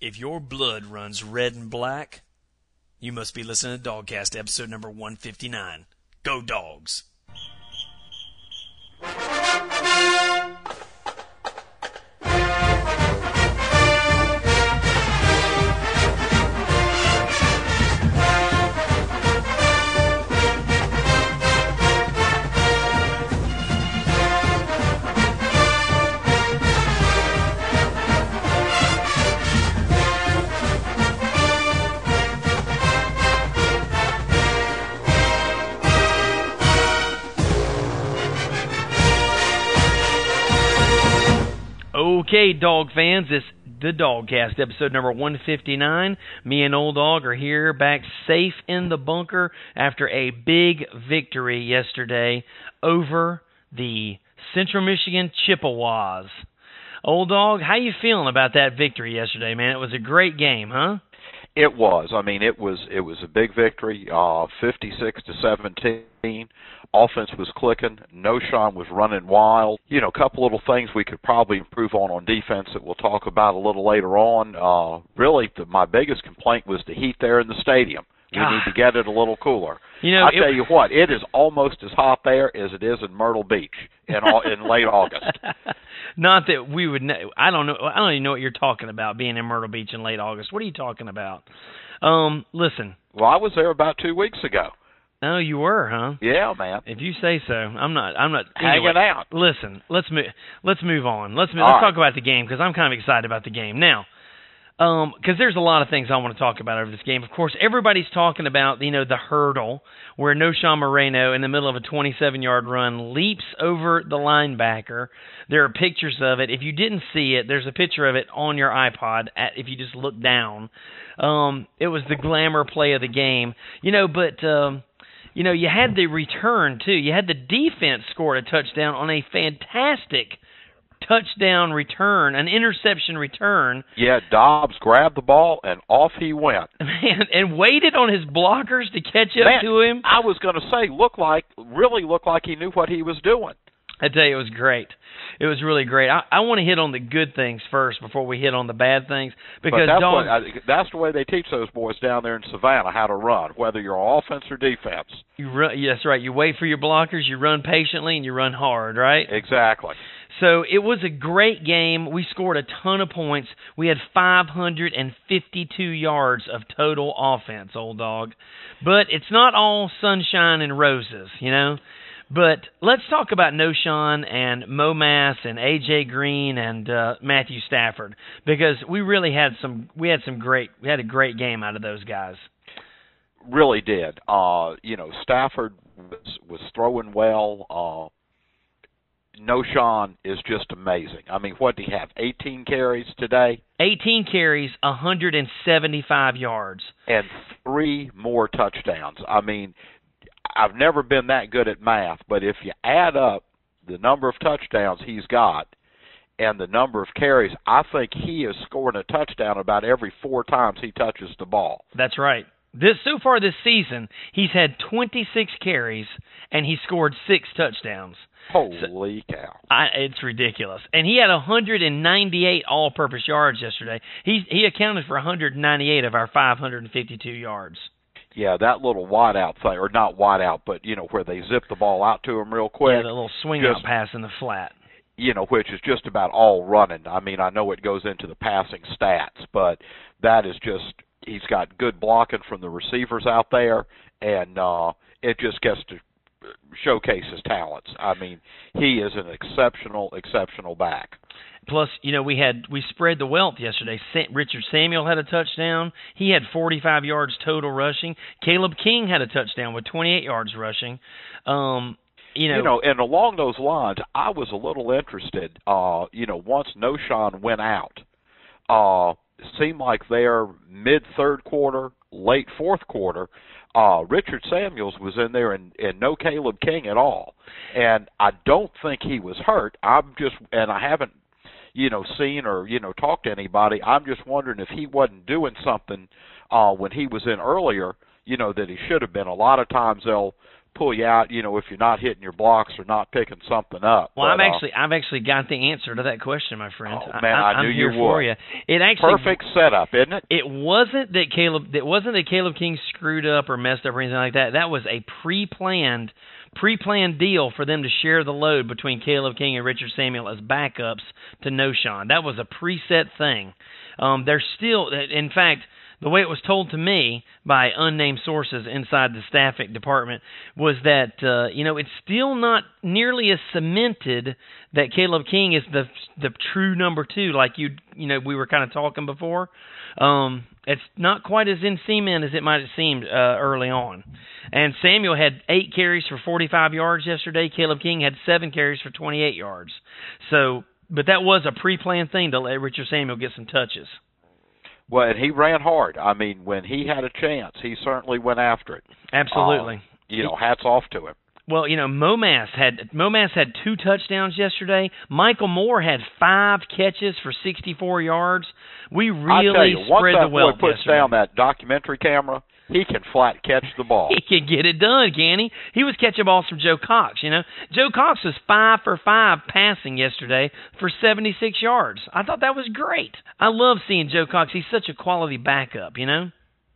If your blood runs red and black, you must be listening to DawgCast episode number 159. Go Dogs! Okay, dog fans, this the DawgCast episode number 159. Me and Old Dog are here back safe in the bunker after a big victory yesterday over the Central Michigan Chippewas. Old Dog, how you feeling about that victory yesterday, man? It was a great game, huh? It was. I mean, it was it was a big victory, uh 56 to 17. Offense was clicking. Knowshon was running wild. You know, a couple little things we could probably improve on on defense that we'll talk about a little later on. Uh really, the, my biggest complaint was the heat there in the stadium. We need to get it a little cooler. You know, I it- tell you what, it is almost as hot there as it is in Myrtle Beach in au- in late August. Not that we would. Know, I don't know. I don't even know what you're talking about. Being in Myrtle Beach in late August. What are you talking about? Um, listen. Well, I was there about two weeks ago. Oh, you were, huh? Yeah, man, If you say so, I'm not. I'm not. hanging anyway, out. Listen, let's move. Let's move on. Let's move, let's right. talk about the game because I'm kind of excited about the game now. Um, because there's a lot of things I want to talk about over this game. Of course, everybody's talking about you know the hurdle where Knowshon Moreno, in the middle of a 27-yard run, leaps over the linebacker. There are pictures of it. If you didn't see it, there's a picture of it on your iPod. At, if you just look down, um, it was the glamour play of the game. You know, but. Um, you know, you had the return too. You had the defense scored a touchdown on a fantastic touchdown return, an interception return, Yeah, Dobbs grabbed the ball and off he went. man, and waited on his blockers to catch up Man, to him. I was going to say, look like, really looked like he knew what he was doing. I tell you, it was great. It was really great. I, I want to hit on the good things first before we hit on the bad things because but that's what I, that's the way they teach those boys down there in Savannah how to run, whether you're offense or defense. you run. Yes, right. You wait for your blockers. You run patiently and you run hard. Right. Exactly. So it was a great game. We scored a ton of points. We had 552 yards of total offense, old dog. But it's not all sunshine and roses, you know. But let's talk about Knowshon and Mo Mass and AJ Green and uh, Matthew Stafford because we really had some we had some great we had a great game out of those guys. Really did. Uh, you know, Stafford was was throwing well. Uh Knowshon is just amazing. I mean, what did he have? 18 carries today 18 carries, 175 yards. and three more touchdowns. I mean, I've never been that good at math, but if you add up the number of touchdowns he's got and the number of carries, I think he is scoring a touchdown about every four times he touches the ball. That's right. This so far this season, he's had 26 carries and he scored six touchdowns. Holy cow! I, it's ridiculous. And he had 198 all-purpose yards yesterday. He he accounted for 198 of our 552 yards. Yeah, that little wide out thing, or not wide out, but you know where they zip the ball out to him real quick. yeah, the little swing just- out pass in the flat. you know, which is just about all running. I mean, I know it goes into the passing stats, but that is just he's got good blocking from the receivers out there, and uh, it just gets to showcase his talents. I mean, he is an exceptional, exceptional back. Plus, you know, we had we spread the wealth yesterday. Sa- Richard Samuel had a touchdown. He had 45 yards total rushing. Caleb King had a touchdown with 28 yards rushing. Um, you know, you know, and along those lines, I was a little interested. Uh, you know, once Knowshon went out, uh, seemed like their mid third quarter, late fourth quarter, uh, Richard Samuels was in there and, and no Caleb King at all. And I don't think he was hurt. I'm just, and I haven't, you know, seen or you know talked to anybody. I'm just wondering if he wasn't doing something uh, when he was in earlier. You know that he should have been. A lot of times they'll pull you out. You know, if you're not hitting your blocks or not picking something up. Well, but, I've uh, actually I've actually got the answer to that question, my friend. Oh, man, I am knew here you would. you. It actually perfect setup, isn't it? It wasn't that Caleb. It wasn't that Caleb King screwed up or messed up or anything like that. That was a pre-planned, pre-planned deal for them to share the load between Caleb King and Richard Samuel as backups to Knowshon. That was a preset thing. Um, they're still, in fact, the way it was told to me by unnamed sources inside the staffing department was that uh, you know it's still not nearly as cemented that Caleb King is the the true number two, like you you know we were kind of talking before. Um, it's not quite as in cement as it might have seemed uh, early on. And Samuel had eight carries for 45 yards yesterday. Caleb King had seven carries for 28 yards. So, but that was a pre-planned thing to let Richard Samuel get some touches. Well, and he ran hard. I mean, when he had a chance, he certainly went after it. Absolutely. Uh, you know, hats off to him. Well, you know, Mo Mass had Mo Mass had two touchdowns yesterday. Michael Moore had five catches for 64 yards. We really you, spread the wealth boy puts yesterday. down that documentary camera, he can flat catch the ball. He can get it done, can he? He was catching balls from Joe Cox, you know. Joe Cox was five for five passing yesterday for 76 yards. I thought that was great. I love seeing Joe Cox. He's such a quality backup, you know.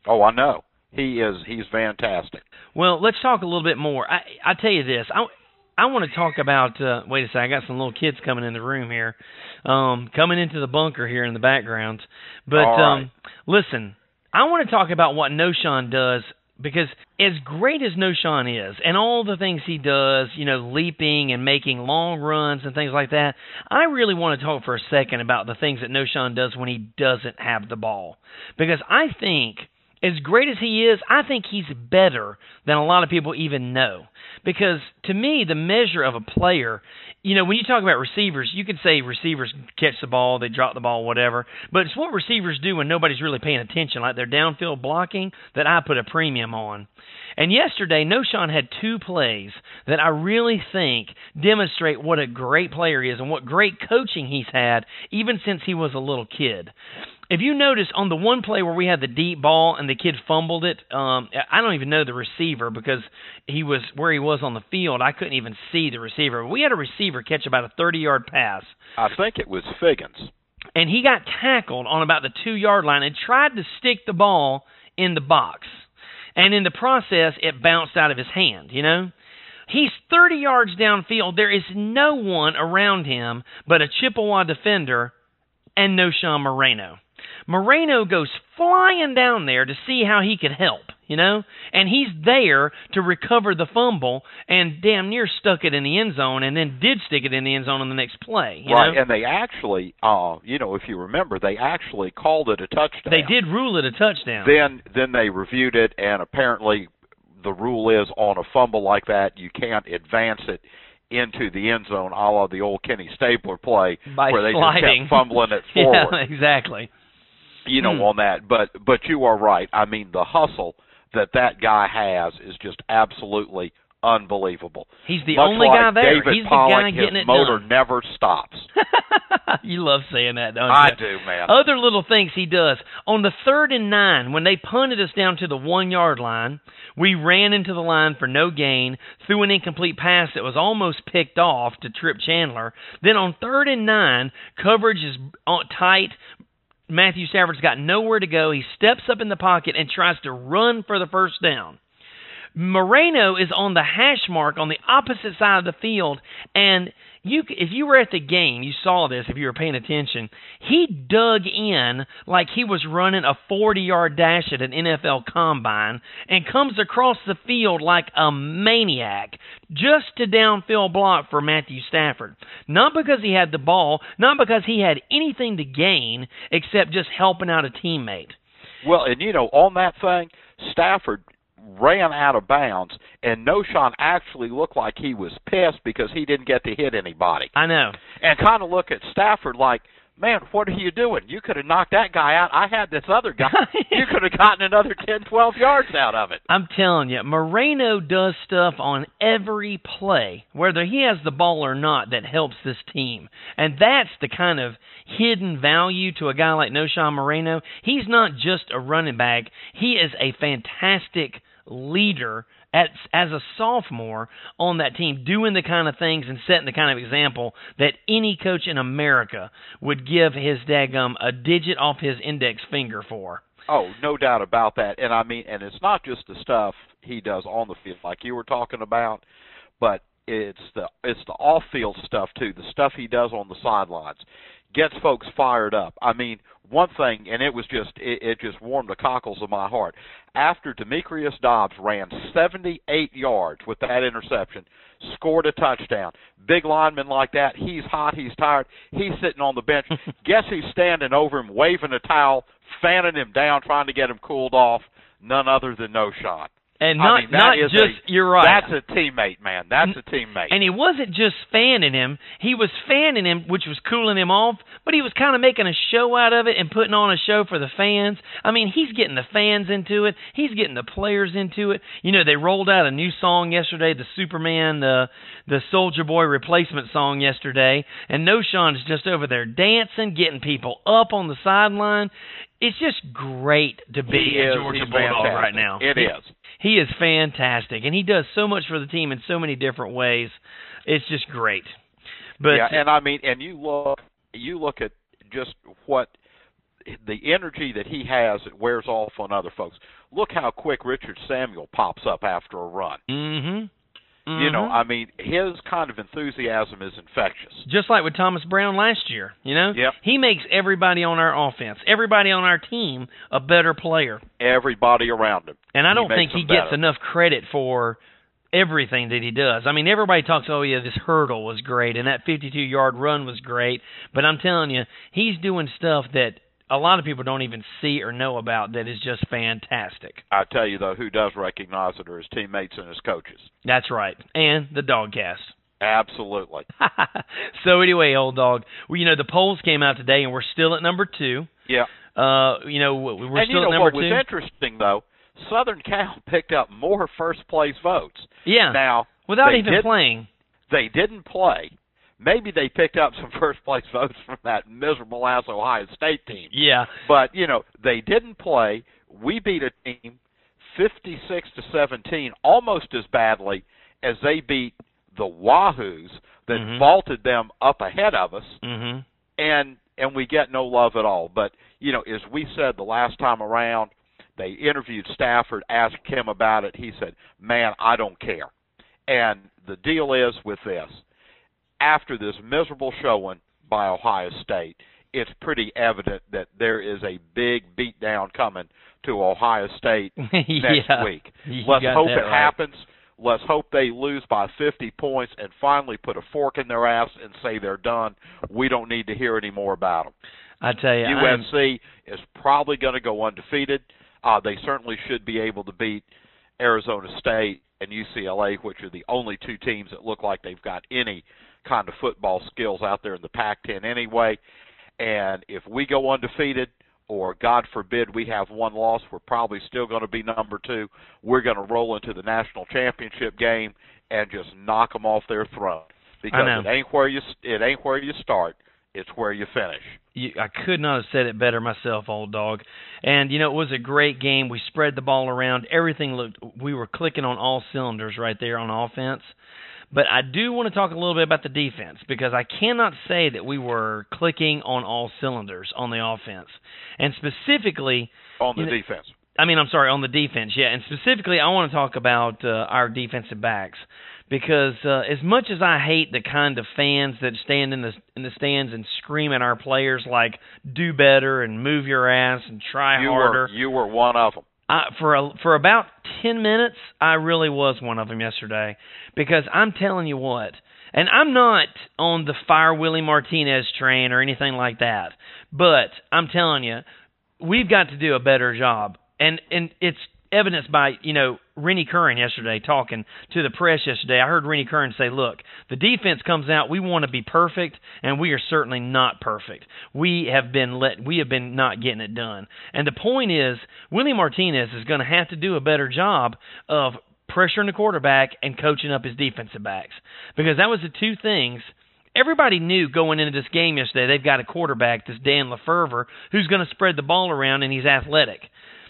Oh, I know. He is. He's fantastic. Well, let's talk a little bit more. I I tell you this. I I want to talk about. Uh, wait a second. I got some little kids coming in the room here, um, coming into the bunker here in the background. But right. um, listen, I want to talk about what Knowshon does because as great as Knowshon is, and all the things he does, you know, leaping and making long runs and things like that, I really want to talk for a second about the things that Knowshon does when he doesn't have the ball. Because I think as great as he is, I think he's better than a lot of people even know. Because to me, the measure of a player, you know, when you talk about receivers, you could say receivers catch the ball, they drop the ball, whatever. But it's what receivers do when nobody's really paying attention, like their downfield blocking, that I put a premium on. And yesterday, Knowshon had two plays that I really think demonstrate what a great player he is and what great coaching he's had, even since he was a little kid if you notice on the one play where we had the deep ball and the kid fumbled it, um, I don't even know the receiver because he was where he was on the field. I couldn't even see the receiver. We had a receiver catch about a 30-yard pass, I think it was Figgins. and he got tackled on about the two-yard line and tried to stick the ball in the box, and in the process, it bounced out of his hand. You know. He's 30 yards downfield. There is no one around him but a Chippewa defender and Knowshon Moreno. Moreno goes flying down there to see how he could help, you know? And he's there to recover the fumble and damn near stuck it in the end zone and then did stick it in the end zone on the next play, you right, know? and they actually, uh, you know, if you remember, they actually called it a touchdown. They did rule it a touchdown. Then, then they reviewed it, and apparently, the rule is on a fumble like that, you can't advance it into the end zone, a la the old Kenny Stabler play, By where they sliding. just kept fumbling it forward. yeah, exactly. You know, Hmm. on that. But but you are right. I mean, the hustle that that guy has is just absolutely unbelievable. He's the Much only like guy there. David He's Pollack, the guy getting his it motor done. never stops. you love saying that, don't you? I do, man. Other little things he does. On the third and nine, when they punted us down to the one yard line, we ran into the line for no gain, threw an incomplete pass that was almost picked off to Tripp Chandler. Then on third and nine, coverage is on- tight. Matthew Stafford's got nowhere to go. He steps up in the pocket and tries to run for the first down. Moreno is on the hash mark on the opposite side of the field, and you, if you were at the game, you saw this. If you were paying attention, he dug in like he was running a 40-yard dash at an NFL combine, and comes across the field like a maniac, just to downfield block for Matthew Stafford. Not because he had the ball, not because he had anything to gain, except just helping out a teammate. Well, and you know, on that thing, Stafford ran out of bounds, and Knowshon actually looked like he was pissed because he didn't get to hit anybody. I know. And kind of look at Stafford like, man, what are you doing? You could have knocked that guy out. I had this other guy. you could have gotten another ten, twelve yards out of it. I'm telling you, Moreno does stuff on every play, whether he has the ball or not, that helps this team. And that's the kind of hidden value to a guy like Knowshon Moreno. He's not just a running back, he is a fantastic leader as as a sophomore on that team, doing the kind of things and setting the kind of example that any coach in America would give his dagum a digit off his index finger for. Oh, no doubt about that. And I mean, and it's not just the stuff he does on the field, like you were talking about, but it's the it's the off field stuff too. The stuff he does on the sidelines gets folks fired up. I mean, one thing, and it was just it, it just warmed the cockles of my heart. After Demetrius Dobbs ran 78 yards with that interception, scored a touchdown. Big lineman like that, he's hot, he's tired, he's sitting on the bench. Guess who's standing over him, waving a towel, fanning him down, trying to get him cooled off? None other than Knowshon. And not I mean, not just a, you're right. That's a teammate, man. That's a teammate. And he wasn't just fanning him; he was fanning him, which was cooling him off. But he was kind of making a show out of it and putting on a show for the fans. I mean, he's getting the fans into it. He's getting the players into it. You know, they rolled out a new song yesterday, the Superman, the the Soldier Boy replacement song yesterday, and Knowshon is just over there dancing, getting people up on the sideline. It's just great to be he a is, Georgia Bulldog right now. It is. He is fantastic, and he does so much for the team in so many different ways. It's just great. But yeah, and I mean, and you look, you look at just what the energy that he has it wears off on other folks. Look how quick Richard Samuel pops up after a run. Mm-hmm. Mhm. You know, Mhm. I mean, his kind of enthusiasm is infectious. just like with Thomas Brown last year, you know? Yep. He makes everybody on our offense, everybody on our team a better player. Everybody around him. And I don't makes think he gets better. enough credit for everything that he does. I mean, everybody talks, oh yeah, this hurdle was great and that 52-yard run was great, but I'm telling you, he's doing stuff that a lot of people don't even see or know about that is just fantastic. I tell you though, who does recognize it are his teammates and his coaches. That's right. And the dogcast. Absolutely. so anyway, old dog, well, you know the polls came out today, and we're still at number two. Yeah. Uh, you know we're and still you know at number what two. was interesting though, Southern Cal picked up more first place votes. yeah, Now without even playing. they didn't play. Maybe they picked up some first place votes from that miserable ass Ohio State team. Yeah, But, you know, they didn't play. We beat a team 56 to 17 almost as badly as they beat the Wahoos that Mhm. vaulted them up ahead of us hmm and and we get no love at all. But, you know, as we said the last time around, they interviewed Stafford, asked him about it. He said, "Man, I don't care." And the deal is with this after this miserable showing by Ohio State, it's pretty evident that there is a big beatdown coming to Ohio State next yeah. week. Let's hope it right. happens. Let's hope they lose by 50 points and finally put a fork in their ass and say they're done. We don't need to hear any more about them. I tell you, I'm- is probably going to go undefeated. Uh, they certainly should be able to beat Arizona State and UCLA, which are the only two teams that look like they've got any kind of football skills out there in the Pac-10 anyway. And if we go undefeated, or God forbid we have one loss, we're probably still going to be number two. We're going to roll into the national championship game and just knock them off their throne because it ain't where you it ain't where you start, it's where you finish. you, I could not have said it better myself, old dog. And you know, it was a great game. We spread the ball around. Everything looked. We were clicking on all cylinders right there on offense. But I do want to talk a little bit about the defense because I cannot say that we were clicking on all cylinders on the offense. And specifically, on the You know- defense. I mean, I'm sorry, on the defense, yeah. And specifically, I want to talk about uh, our defensive backs because uh, as much as I hate the kind of fans that stand in the in the stands and scream at our players like "do better" and "move your ass" and "try You harder," were you were one of them. I, for a, for about ten minutes, I really was one of them yesterday because I'm telling you what, and I'm not on the fire Willie Martinez train or anything like that, but I'm telling you, we've got to do a better job, and and it's evidenced by you know Rennie Curran yesterday talking to the press yesterday. I heard Rennie Curran say, "Look, the defense comes out. We want to be perfect, and we are certainly not perfect. We have been let. We have been not getting it done. And the point is, Willie Martinez is going to have to do a better job of pressuring the quarterback and coaching up his defensive backs because that was the two things." Everybody knew going into this game yesterday they've got a quarterback, this Dan LeFevour, who's going to spread the ball around and he's athletic.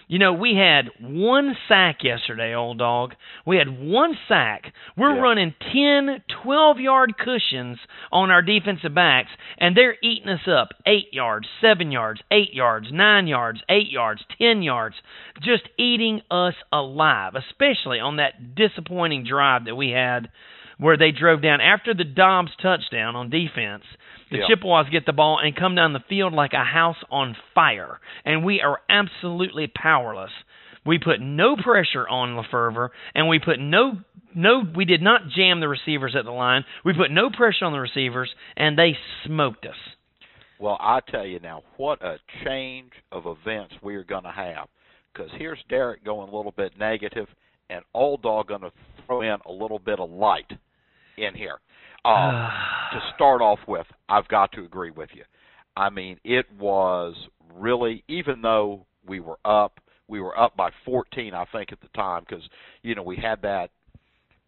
You know, we had one sack yesterday, old dog. We had one sack. We're Yeah. running 10, 12 yard cushions on our defensive backs, and they're eating us up 8 yards, 7 yards, 8 yards, 9 yards, 8 yards, 10 yards, just eating us alive, especially on that disappointing drive that we had where they drove down after the Dobbs touchdown on defense. The Yeah. Chippewas get the ball and come down the field like a house on fire, and we are absolutely powerless. We put no pressure on LeFevour, and we put no no. We did not jam the receivers at the line. We put no pressure on the receivers, and they smoked us. Well, I tell you now, what a change of events we are going to have. Because here's Derek going a little bit negative, and Old Dog going to throw in a little bit of light in here. Uh, to start off with, I've got to agree with you. I mean, it was really, even though we were up, we were up by 14, I think, at the time, because you know we had that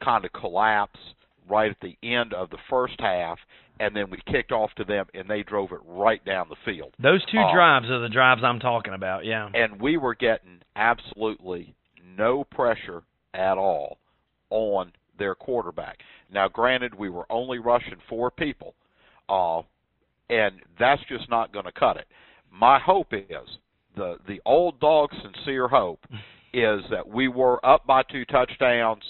kind of collapse right at the end of the first half, and then we kicked off to them, and they drove it right down the field. Those two Uh, drives are the drives I'm talking about. Yeah. and we were getting absolutely no pressure at all on their quarterback. Now, granted, we were only rushing four people, uh, and that's just not going to cut it. My hope is the the old dog sincere hope is that we were up by two touchdowns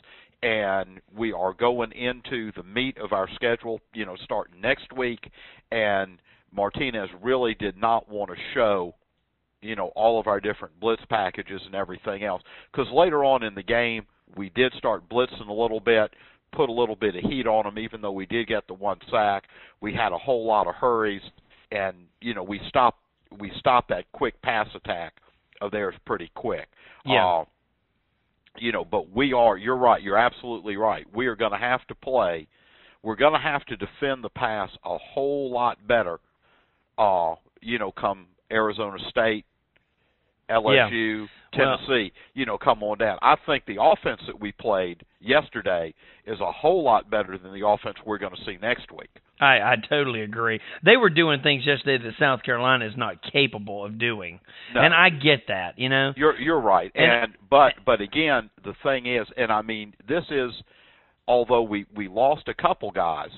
and we are going into the meat of our schedule, you know, starting next week and Martinez really did not want to show you know all of our different blitz packages and everything else because later on in the game we did start blitzing a little bit put a little bit of heat on them even though we did get the one sack. We had a whole lot of hurries and you know we stopped we stopped that quick pass attack of theirs pretty quick. Yeah. uh, you know but we are you're right you're absolutely right. We are going to have to play we're going to have to defend the pass a whole lot better uh you know come Arizona State LSU, Well- Tennessee, you know, come on down. I think the offense that we played yesterday is a whole lot better than the offense we're going to see next week. I, I totally agree. They were doing things yesterday that South Carolina is not capable of doing, No. and I get that. You know, You're you're right. And- And but but again, the thing is, and I mean, this is although we we lost a couple guys.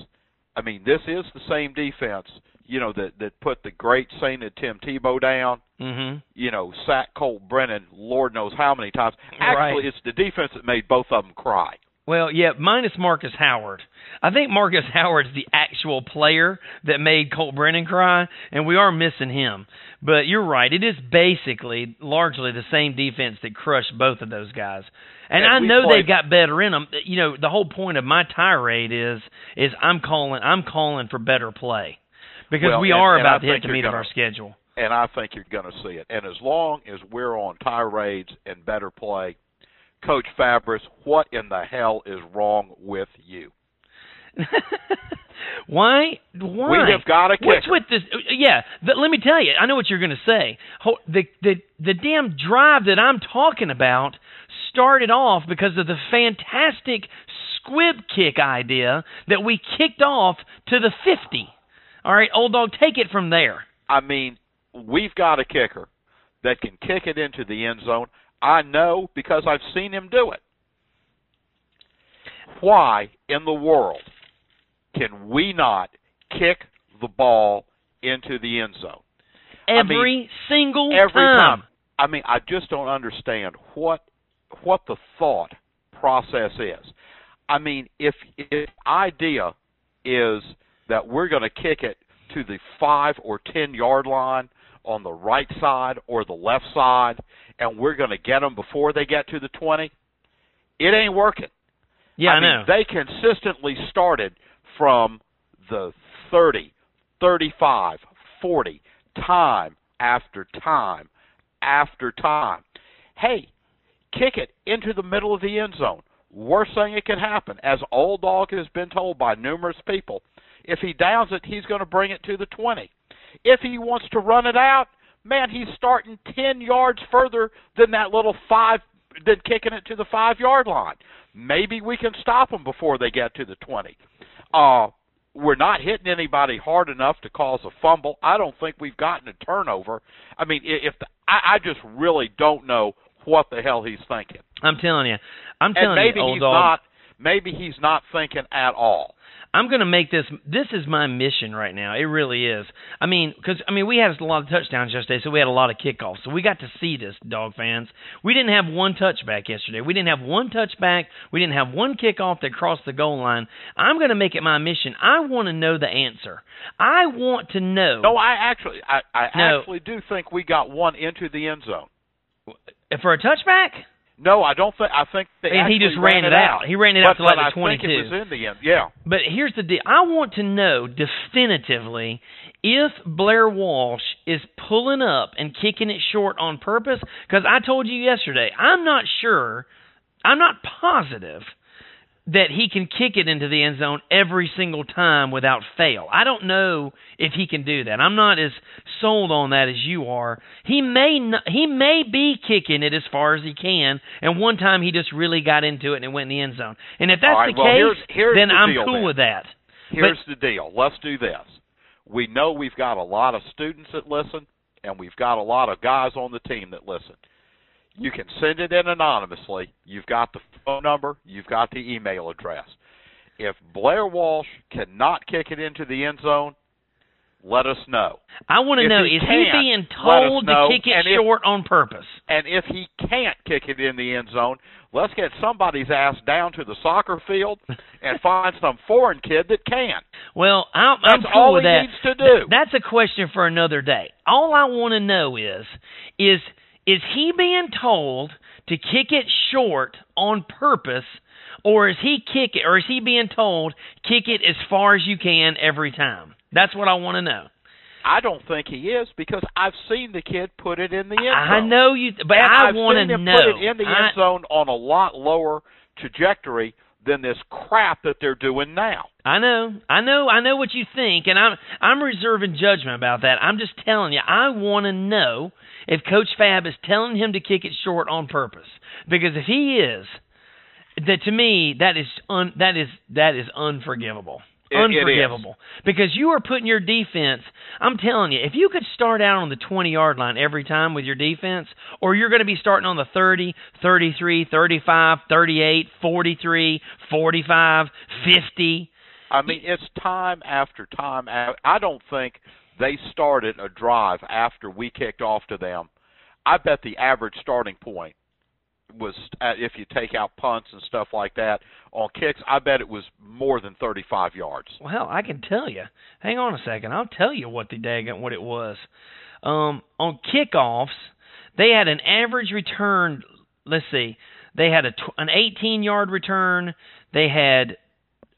I mean, this is the same defense, you know, that that put the great sainted Tim Tebow down. hmm You know, sack Colt Brennan, Lord knows how many times. Right. Actually, it's the defense that made both of them cry. Well, yeah, minus Marcus Howard. I think Marcus Howard's the actual player that made Colt Brennan cry, and we are missing him. But you're right; it is basically largely the same defense that crushed both of those guys. And, And I know played- they've got better in them. You know, the whole point of my tirade is is I'm calling I'm calling for better play because Well, we and- are and about to hit the meat gonna- our schedule. and I think you're going to see it. And as long as we're on tirades and better play, Coach Fabris, what in the hell is wrong with you? why? Why? We have got a What's with this? Yeah, th- let me tell you. I know what you're going to say. The the the damn drive that I'm talking about started off because of the fantastic squib kick idea that we kicked off to the 50. All right, old dog, take it from there. I mean, we've got a kicker that can kick it into the end zone. I know because I've seen him do it. Why in the world can we not kick the ball into the end zone? I mean, Every single every time. time. I mean, I just don't understand what what the thought process is. I mean, if if idea is that we're going to kick it to the five or ten yard line on the right side or the left side, and we're going to get them before they get to the twenty, it ain't working. Yeah, I, I mean, know. they consistently started from the 30, 35, 40, time after time after time. Hey, kick it into the middle of the end zone. Worst thing that can happen, as Old Dog has been told by numerous people, if he downs it, he's going to bring it to the 20. If he wants to run it out, man, he's starting 10 yards further than that little five, than kicking it to the five yard line. Maybe we can stop them before they get to the 20. Uh, we're not hitting anybody hard enough to cause a fumble. I don't think we've gotten a turnover. I mean, i- if the, I, I just really don't know what the hell he's thinking. I'm telling you, I'm And telling maybe you, old he's dog. not. Maybe he's not thinking at all. I'm going to make this. This is my mission right now. It really is. I mean, because I mean, we had a lot of touchdowns yesterday, so we had a lot of kickoffs. So we got to see this, dog fans. We didn't have one touchback yesterday. We didn't have one touchback. We didn't have one kickoff that crossed the goal line. I'm going to make it my mission. I want to know the answer. I want to know. No, I actually, I, I No. actually do think we got one into the end zone. for a touchback. No, I don't think. I think they And he just ran it out. He ran it but, out to like the I think it was in the end. Yeah. But here's the deal. I want to know definitively if Blair Walsh is pulling up and kicking it short on purpose. Because I told you yesterday, I'm not sure, I'm not positive that he can kick it into the end zone every single time without fail. I don't know if he can do that. I'm not as sold on that as you are. He may not, he may be kicking it as far as he can, and one time he just really got into it and it went in the end zone. And if that's right, the well, case, here's- here's then the I'm deal cool then. with that. Here's the deal. Let's do this. We know we've got a lot of students that listen, and we've got a lot of guys on the team that listen. You can send it in anonymously. You've got the phone number. You've got the email address. If Blair Walsh cannot kick it into the end zone, let us know. I want to know he is he can't, being told to kick it and if- short on purpose? And if he can't kick it in the end zone, let's get somebody's ass down to the soccer field and find some foreign kid that can. Well, I'm, I'm That's cool all with he that. needs to do. That's a question for another day. All I want to know is is is he being told to kick it short on purpose or is he kick it or is he being told kick it as far as you can every time? That's what I want to know. I don't think he is because I've seen the kid put it in the end zone. I know you but and I I've want seen to know. put it in the I- end zone on a lot lower trajectory than this crap that they're doing now. I know, I know, I know what you think, and I'm I'm reserving judgment about that. I'm just telling you, I want to know if Coach Fab is telling him to kick it short on purpose. Because if he is, that to me that is un, that is that is unforgivable. It- unforgivable. Because you are putting your defense. I'm telling you, if you could start out on the 20 yard line every time with your defense, or you're going to be starting on the 30, 33, 35, 38, 43, 45, 50. I mean, it's time after time. I don't think they started a drive after we kicked off to them. I bet the average starting point was, uh, if you take out punts and stuff like that on kicks, I bet it was more than 35 yards. Well, I can tell you. Hang on a second. I'll tell you what the daggone what it was. Um, on kickoffs, they had an average return. Let's see. They had a an 18 yard return. They had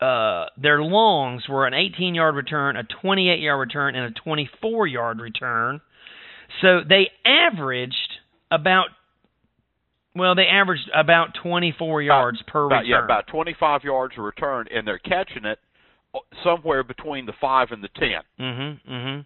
uh, their longs were an 18 yard return, a 28 yard return, and a 24 yard return. So they averaged about. Well, they averaged about 24 yards per About, return. yeah, about 25 yards a return, and they're catching it uh, somewhere between the 5 and the 10. Mhm. Mhm.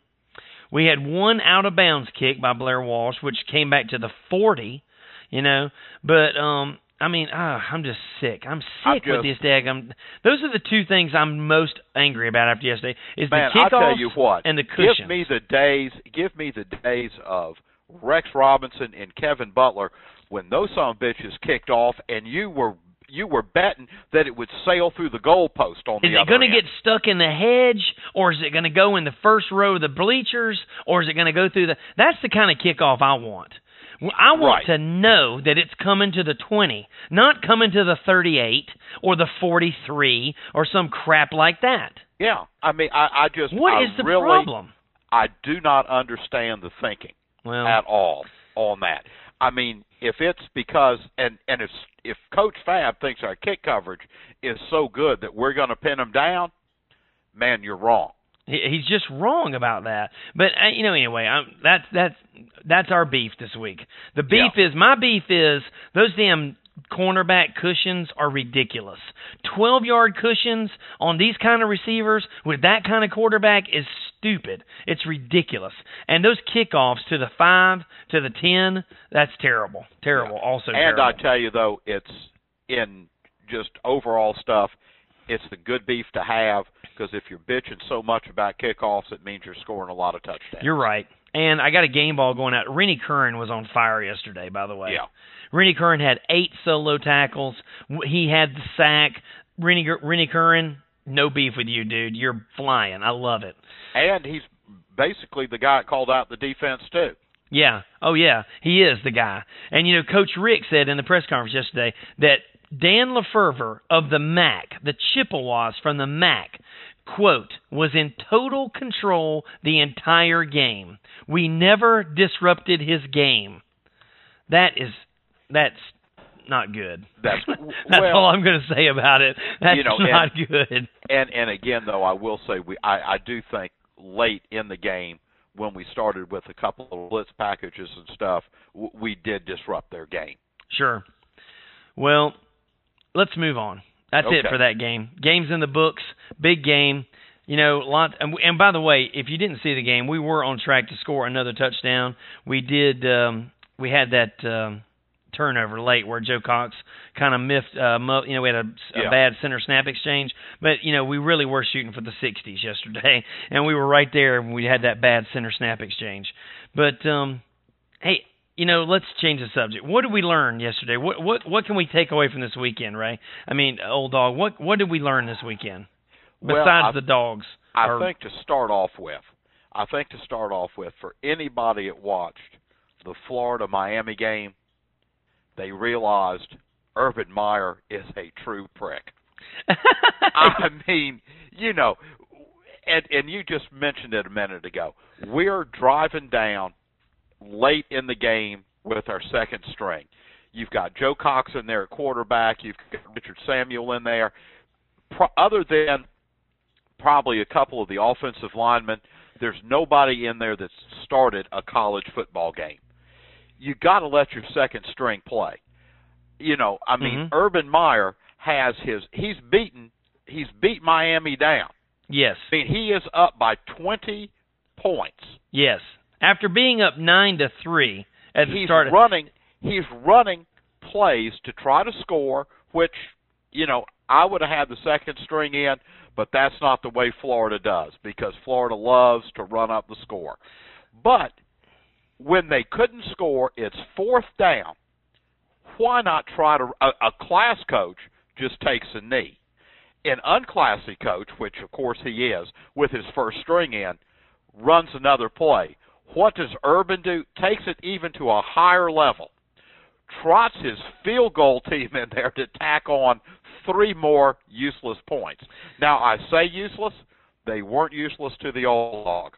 We had one out of bounds kick by Blair Walsh, which came back to the 40. You know, but um, I mean, ah, I'm just sick. I'm I'm sick with this daggum. Those are the two things I'm most angry about after yesterday. Is Man, the I'll tell you what. and the cushions. Give me the days. Give me the days of Rex Robinson and Kevin Butler when those son of bitches kicked off, and you were you were betting that it would sail through the goalpost on Is the other Is it going to get stuck in the hedge, or is it going to go in the first row of the bleachers, or is it going to go through the? That's the kind of kickoff I want. I want Right. to know that it's coming to the 20, not coming to the 38 or the 43 or some crap like that. Yeah, I mean, I, I just What I is the really, problem? I do not understand the thinking Well, at all on that. I mean, if it's because and and if if Coach Fab thinks our kick coverage is so good that we're going to pin them down, man, you're wrong. He- he's just wrong about that. But uh, you know, anyway, I'm, that's that's that's our beef this week. The beef is my beef is those damn cornerback cushions are ridiculous. 12 yard cushions on these kind of receivers with that kind of quarterback is stupid. It's ridiculous. And those kickoffs to the 5 to the 10, that's terrible. Terrible. Also and terrible. I tell you though, it's in just overall stuff. It's the good beef to have. Because if you're bitching so much about kickoffs, it means you're scoring a lot of touchdowns. You're right. And I got a game ball going out. Rennie Curran was on fire yesterday, by the way. Yeah. Rennie Curran had eight solo tackles. He had the sack. Rennie, Rennie Curran, no beef with you, dude. You're flying. I love it. And he's basically the guy that called out the defense too. Yeah. Oh, yeah. He is the guy. And, you know, Coach Richt said in the press conference yesterday that Dan LeFevour of the MAC, the Chippewas from the MAC, quote, was in total control the entire game. We never disrupted his game. That is, that's not good. That's that's well, all I'm going to say about it. That's You know, not good. And and again though, I will say we I, I do think late in the game when we started with a couple of blitz packages and stuff, w- we did disrupt their game. Sure. Well, let's move on. That's it for that game. Game's in the books. Big game. You know, lot. And, and by the way, if you didn't see the game, we were on track to score another touchdown. We did. Um, we had that um, turnover late where Joe Cox kind of miffed. Uh, you know, we had a, a Yeah. bad center snap exchange, but you know, we really were shooting for the 60s yesterday, and we were right there when we had that bad center snap exchange. But um, hey, you know, let's change the subject. What did we learn yesterday? What what what can we take away from this weekend, Ray? I mean, old dog. What what did we learn this weekend Well, besides I- the dogs? I or- think to start off with, I think to start off with, for anybody that watched the Florida Miami game, they realized Urban Meyer is a true prick. I mean, you know, and and you just mentioned it a minute ago. We're driving down late in the game with our second string. You've got Joe Cox in there at quarterback. You've got Richard Samuel in there. Pro- other than probably a couple of the offensive linemen, there's nobody in there that's started a college football game. You got to let your second string play. You know, I mean, Mhm. Urban Meyer has his he's beaten he's beat Miami down. yes, I mean, he is up by 20 points. yes. After being up nine to three at the he's start, of, running he's running plays to try to score which you know I would have had the second string in but that's not the way Florida does because Florida loves to run up the score. But when they couldn't score it's fourth down. Why not try to a, a class coach just takes a knee? An unclassy coach which of course he is with his first string in runs another play what does Urban do? Takes it even to a higher level. Trots his field goal team in there to tack on three more useless points. Now, I say useless, they weren't useless to the old dog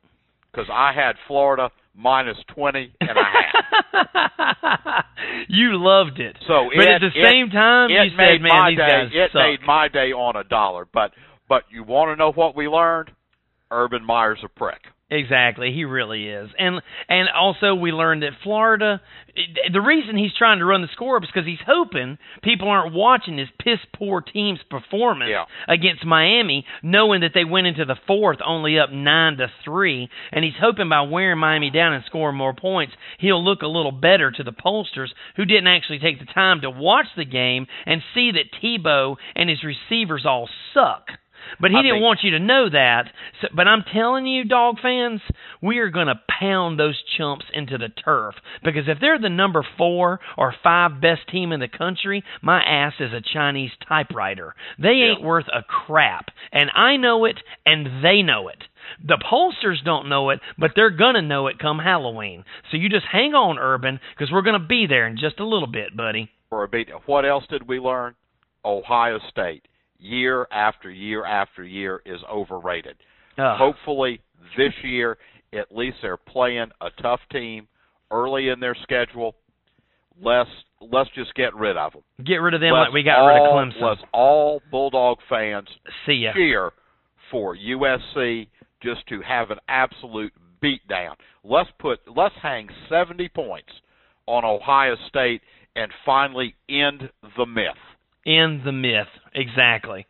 because I had Florida minus 20 and a half. you loved it. So but it, at the it- same time, it you made said, "Man, my these day. guys It suck." made my day on a dollar. But but you want to know what we learned? Urban Meyer's a prick. Exactly, he really is, and and also we learned that Florida. The reason he's trying to run the score is because he's hoping people aren't watching his piss poor team's performance Yeah. against Miami, knowing that they went into the fourth only up nine to three, and he's hoping by wearing Miami down and scoring more points, he'll look a little better to the pollsters who didn't actually take the time to watch the game and see that Tebow and his receivers all suck. But he I didn't think- want you to know that. So, but I'm telling you, dog fans, we are going to pound those chumps into the turf because if they're the number four or five best team in the country, my ass is a Chinese typewriter. They ain't worth a crap, and I know it, and they know it. The pollsters don't know it, but they're gonna know it come Halloween. So you just hang on, Urban, because we're gonna be there in just a little bit, buddy. for a beat. What else did we learn? Ohio State, year after year after year, is overrated. Ugh. Hopefully, this year, at least they're playing a tough team early in their schedule. Let's let's just get rid of them. Get rid of them let's like we got rid of Clemson. Let's all Bulldog fans See ya. cheer for USC just to have an absolute beatdown. Let's put let's hang 70 points on Ohio State and finally end the myth. In the myth. Exactly.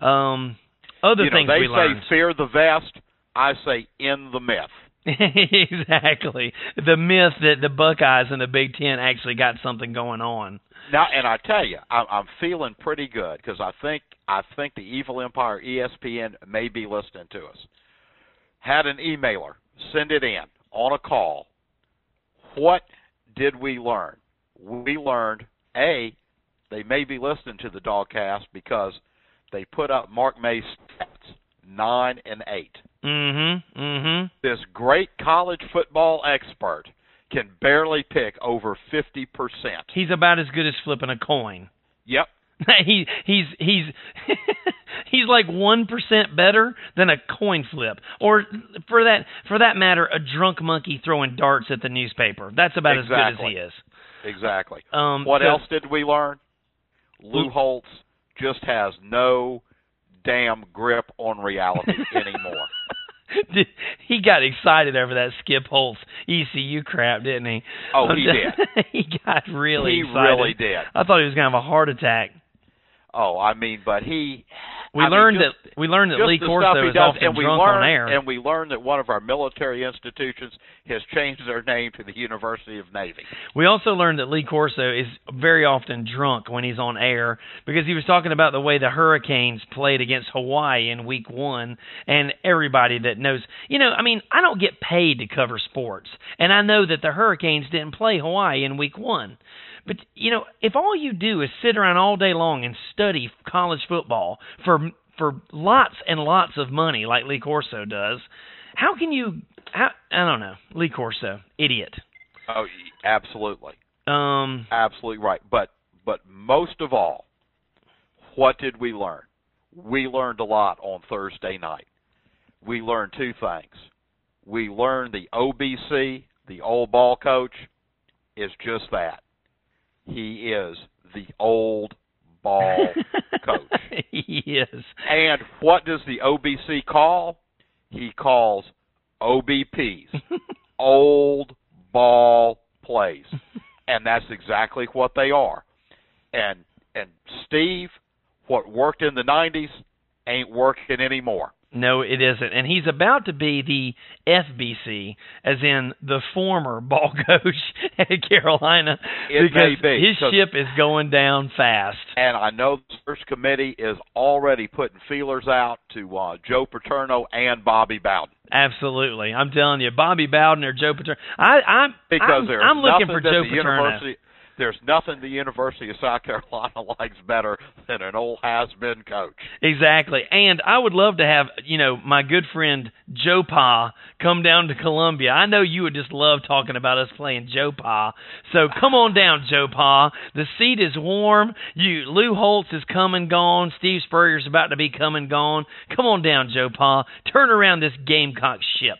Um, other you know, things they we say learned. fear the vest. I say in the myth. exactly. The myth that the Buckeyes and the Big Ten actually got something going on. Now, and I tell you, I'm, I'm feeling pretty good because I think I think the Evil Empire ESPN may be listening to us. Had an emailer send it in on a call. What did we learn? We learned a they may be listening to the DawgCast because they put up Mark May's stats nine and eight. Mm-hmm. Mm-hmm. This great college football expert can barely pick over fifty percent. He's about as good as flipping a coin. Yep. he he's he's he's like one percent better than a coin flip, or for that for that matter, a drunk monkey throwing darts at the newspaper. That's about exactly. as good as he is. Exactly. Um, what so, else did we learn? Lou Holtz just has no damn grip on reality anymore. he got excited over that Skip Holtz ECU crap, didn't he? Oh, he did. he got really he excited. really did. I thought he was going to have a heart attack. Oh, I mean, but he. We I learned mean, just, that we learned that Lee Corso is does, often and we drunk learned, on air. And we learned that one of our military institutions has changed their name to the University of Navy. We also learned that Lee Corso is very often drunk when he's on air because he was talking about the way the Hurricanes played against Hawaii in week one. And everybody that knows, you know, I mean, I don't get paid to cover sports. And I know that the Hurricanes didn't play Hawaii in week one. But, you know, if all you do is sit around all day long and study college football for for lots and lots of money like Lee Corso does, how can you how, I don't know, Lee Corso, idiot. Oh, absolutely. Um absolutely right. But but most of all, what did we learn? We learned a lot on Thursday night. We learned two things. We learned the OBC, the old ball coach, is just that. He is the old ball coach. he is. And what does the OBC call? He calls OBPs, old ball plays. And that's exactly what they are. And and Steve, what worked in the 90s ain't working anymore. No, it isn't. And he's about to be the FBC, as in the former ball coach at Carolina, It because be, his ship is going down fast. And I know the search committee is already putting feelers out to uh, Joe Paterno and Bobby Bowden. Absolutely, I'm telling you, Bobby Bowden or Joe Paterno. I, I'm Because I'm, I'm looking for Joe Paterno. University there's nothing the University of South Carolina likes better than an old has been coach. Exactly. And I would love to have, you know, my good friend Joe Pa come down to Columbia. I know you would just love talking about us playing Joe Pa. So come on down, Joe Pa. The seat is warm. You Lou Holtz is come and gone. Steve Spurrier's about to be come and gone. Come on down, Joe Pa. Turn around this Gamecock ship.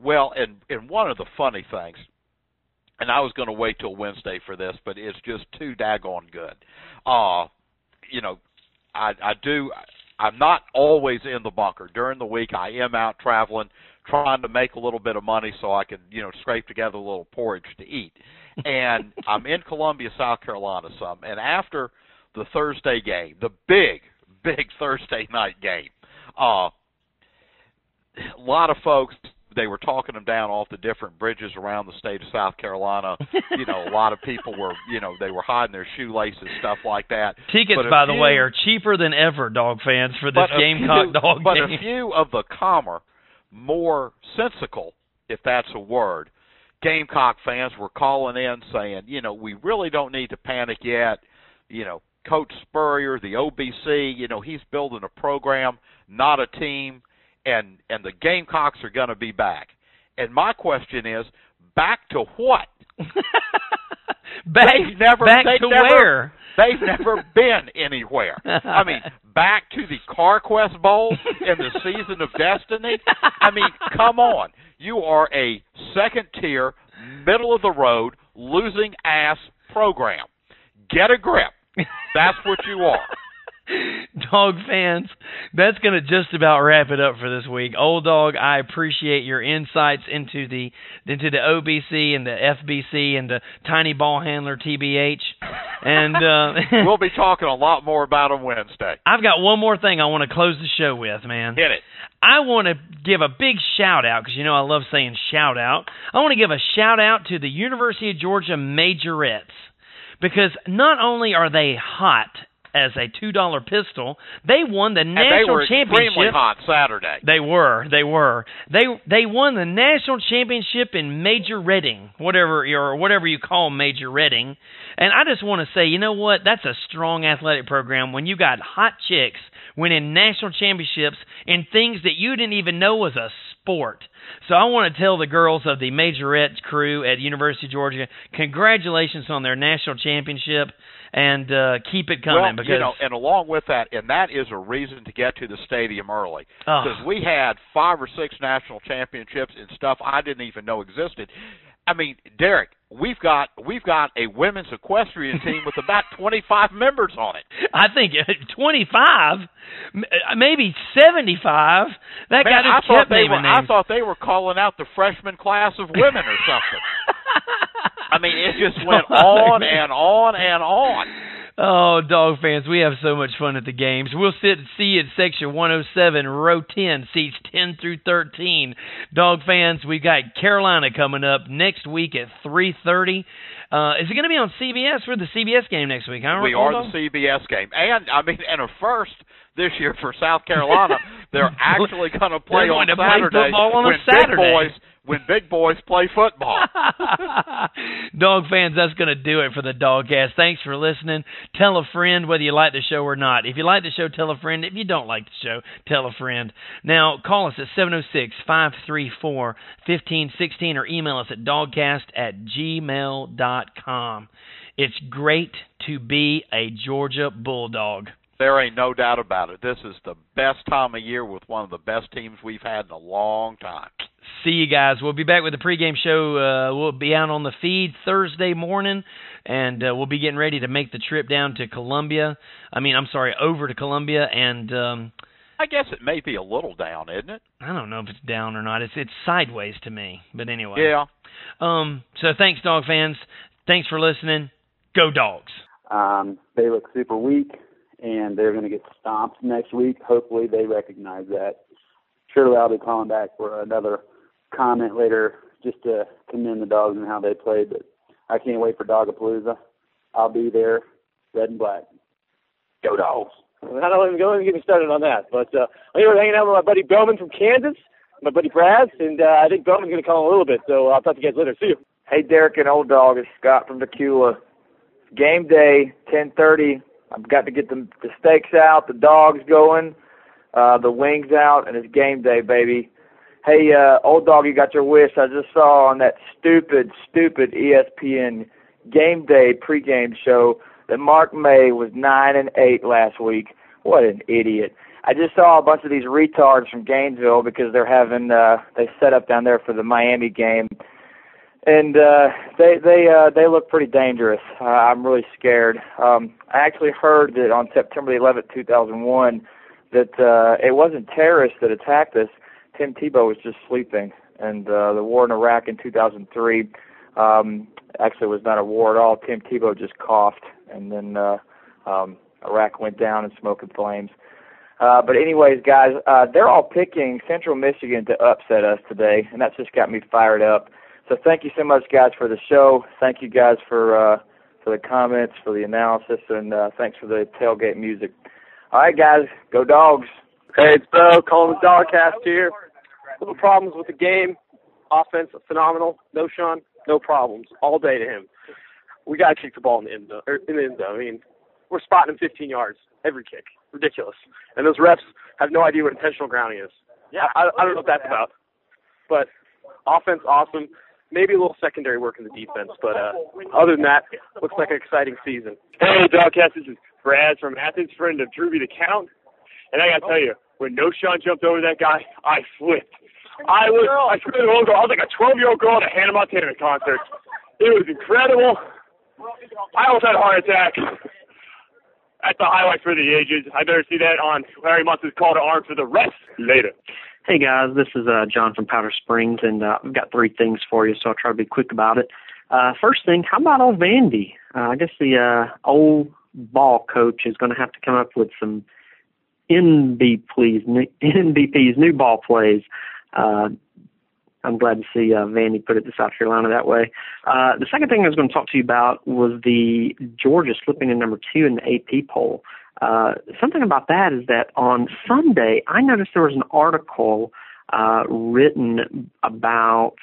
Well, and and one of the funny things, and I was going to wait till Wednesday for this, but it's just too daggone good. Uh, you know, I I do. I'm not always in the bunker during the week. I am out traveling, trying to make a little bit of money so I can you know scrape together a little porridge to eat. And I'm in Columbia, South Carolina, some. And after the Thursday game, the big big Thursday night game, uh, a lot of folks they were talking them down off the different bridges around the state of South Carolina. you know, a lot of people were, you know, they were hiding their shoelaces, stuff like that. Tickets, But by the way, are cheaper than ever, dog fans, for this Gamecock few, dog but game. a few of the calmer, more sensical, if that's a word, Gamecock fans were calling in saying, you know, we really don't need to panic yet. You know, Coach Spurrier, the OBC, you know, he's building a program, not a team, and and the Gamecocks are going to be back. And my question is, back to what? back They've never- back they've to never- where? They've never been anywhere. I mean, back to the CarQuest Bowl in the season of destiny. I mean, come on. You are a second tier, middle of the road, losing ass program. Get a grip. That's what you are. dog fans, that's going to just about wrap it up for this week. Old dog, I appreciate your insights into the into the OBC and the FBC and the tiny ball handler TBH. And uh, we'll be talking a lot more about them Wednesday. I've got one more thing I want to close the show with, man. Hit it. I want to give a big shout out because you know I love saying shout out. I want to give a shout out to the University of Georgia Majorettes because not only are they hot as a two dollar pistol. They won the national and they were championship. Extremely hot Saturday. They were. They were. They they won the national championship in majoretting, whatever or whatever you call majoretting. And I just want to say, you know what? That's a strong athletic program when you got hot chicks winning national championships in things that you didn't even know was a sport. So I want to tell the girls of the Majorette crew at University of Georgia, congratulations on their national championship and uh, keep it coming. Well, because you know, and along with that, and that is a reason to get to the stadium early Oh. because we had five or six national championships and stuff I didn't even know existed. I mean, Derek, we've got we've got a women's equestrian team with about 25 members on it. I think 25, maybe 75. That Man, guy I just thought kept they naming were I thought they were calling out the freshman class of women or something. I mean, it just went on and on and on. Oh, dog fans, we have so much fun at the games. We'll sit and see you at section 107, row 10, seats 10 through 13. Dog fans, we've got Carolina coming up next week at 3:30. Uh, is it going to be on CBS? We're the CBS game next week. Huh, We are the CBS game, and I mean, and a first this year for South Carolina. They're actually going to play They're going on to play Saturday football on a when Saturday. big boys when big boys play football. Dog fans, that's going to do it for the DawgCast. Thanks for listening. Tell a friend whether you like the show or not. If you like the show, tell a friend. If you don't like the show, tell a friend. Now, call us at 706 534 1516 or email us at dawgcast at gmail.com. It's great to be a Georgia Bulldog. There ain't no doubt about it. This is the best time of year with one of the best teams we've had in a long time. See you guys. We'll be back with the pregame show. Uh, we'll be out on the feed Thursday morning, and uh, we'll be getting ready to make the trip down to Columbia. I mean, I'm sorry, over to Columbia, and um, I guess it may be a little down, isn't it? I don't know if it's down or not. It's it's sideways to me, but anyway. Yeah. Um. So thanks, dog fans. Thanks for listening. Go dogs. Um, they look super weak, and they're going to get stomped next week. Hopefully, they recognize that. Surely, I'll be calling back for another comment later just to commend the dogs and how they played. But I can't wait for Dawgapalooza. I'll be there, red and black. Go dogs! I don't even go and get me started on that. But uh, I'm here hanging out with my buddy Bowman from Kansas, my buddy Brad, and uh, I think Bowman's going to call in a little bit. So I'll talk to you guys later. See you. Hey, Derek and Old Dog, it's Scott from Dacula. Game day, 10:30. I've got to get the the steaks out, the dogs going, uh, the wings out, and it's game day, baby. Hey, uh, Old Dog, you got your wish. I just saw on that stupid, stupid ESPN game day pregame show that Mark May was nine and eight last week. What an idiot! I just saw a bunch of these retards from Gainesville because they're having uh, they set up down there for the Miami game and uh they they uh they look pretty dangerous. Uh, I'm really scared. Um I actually heard that on September the 11th, 2001 that uh it wasn't terrorists that attacked us. Tim Tebow was just sleeping and uh the war in Iraq in 2003 um actually was not a war at all. Tim Tebow just coughed and then uh um Iraq went down in smoke and flames. Uh, but anyways, guys, uh, they're all picking Central Michigan to upset us today, and that's just got me fired up. So thank you so much, guys, for the show. Thank you guys for uh, for the comments, for the analysis, and uh, thanks for the tailgate music. All right, guys, go dogs. Hey, it's Bo calling the DawgCast here. Little problems with the game. Offense phenomenal. Knowshon, no problems. All day to him. We gotta kick the ball in the end zone. Or in the end zone. I mean, we're spotting him 15 yards every kick. Ridiculous. And those refs have no idea what intentional grounding is. Yeah, I, I don't know what that's about. But offense awesome. Maybe a little secondary work in the defense, but uh, other than that, looks like an exciting season. Hey, DawgCast, this is Brad from Athens, friend of Drewby the Count. And I gotta tell you, when Knowshon jumped over that guy, I flipped. I was, I screamed I was like a 12 year old girl at a Hannah Montana concert. It was incredible. I almost had a heart attack. That's the highlight for the ages. I better see that on Larry Munson's call to arms for the rest later. Hey guys, this is uh, John from Powder Springs, and uh, I've got three things for you, so I'll try to be quick about it. Uh, first thing, how about old Vandy? Uh, I guess the uh, old ball coach is going to have to come up with some NBP's NBP's new ball plays. Uh, I'm glad to see uh, Vandy put it to South Carolina that way. Uh, the second thing I was going to talk to you about was the Georgia slipping in number two in the AP poll. Uh, something about that is that on Sunday, I noticed there was an article uh, written about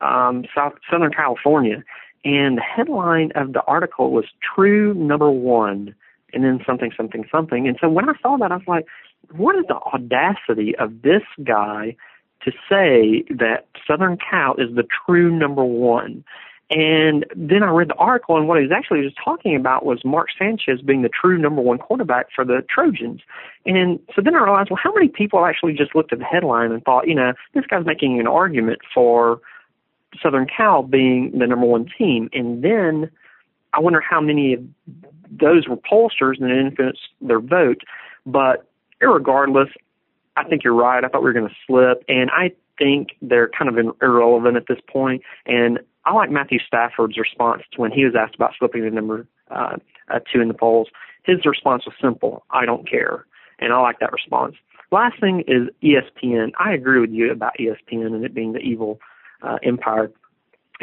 um, South Southern California, and the headline of the article was "True Number One," and then something, something, something. And so when I saw that, I was like, "What is the audacity of this guy to say that Southern Cal is the true number one?" And then I read the article, and what he was actually just talking about was Mark Sanchez being the true number one quarterback for the Trojans. And so then I realized, well, how many people actually just looked at the headline and thought, you know, this guy's making an argument for Southern Cal being the number one team? And then I wonder how many of those were pollsters and influenced their vote. But regardless, I think you're right. I thought we were going to slip, and I think they're kind of irrelevant at this point. And I like Matthew Stafford's response to when he was asked about slipping the number uh, uh, two in the polls. His response was simple: "I don't care," and I like that response. Last thing is ESPN. I agree with you about ESPN and it being the evil uh, empire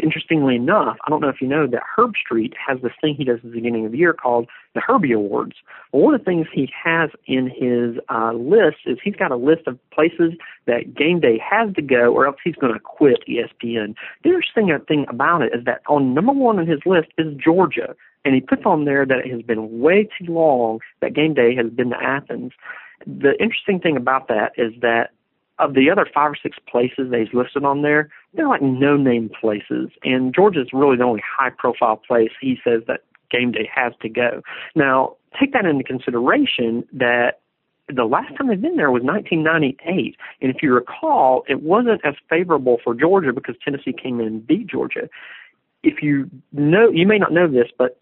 interestingly enough, I don't know if you know that Herbstreit has this thing he does at the beginning of the year called the Herbie Awards. Well, one of the things he has in his uh, list is he's got a list of places that Game Day has to go, or else he's going to quit ESPN. The interesting thing about it is that on number one on his list is Georgia, and he puts on there that it has been way too long that Game Day has been to Athens. The interesting thing about that is that of the other five or six places that he's listed on there, they're like no name places. And Georgia's really the only high profile place he says that game day has to go. Now, take that into consideration that the last time they've been there was 1998. And if you recall, it wasn't as favorable for Georgia because Tennessee came in and beat Georgia. If you know, you may not know this, but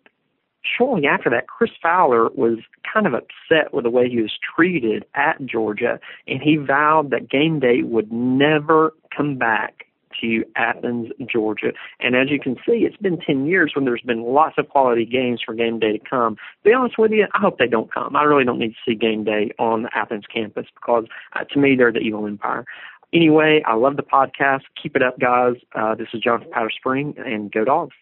shortly after that, Chris Fowler was kind of upset with the way he was treated at Georgia, and he vowed that game day would never come back to Athens, Georgia. And as you can see, it's been 10 years when there's been lots of quality games for game day to come. To be honest with you, I hope they don't come. I really don't need to see game day on the Athens campus because uh, to me, they're the evil empire. Anyway, I love the podcast. Keep it up, guys. Uh, this is John from Powder Spring, and go dogs.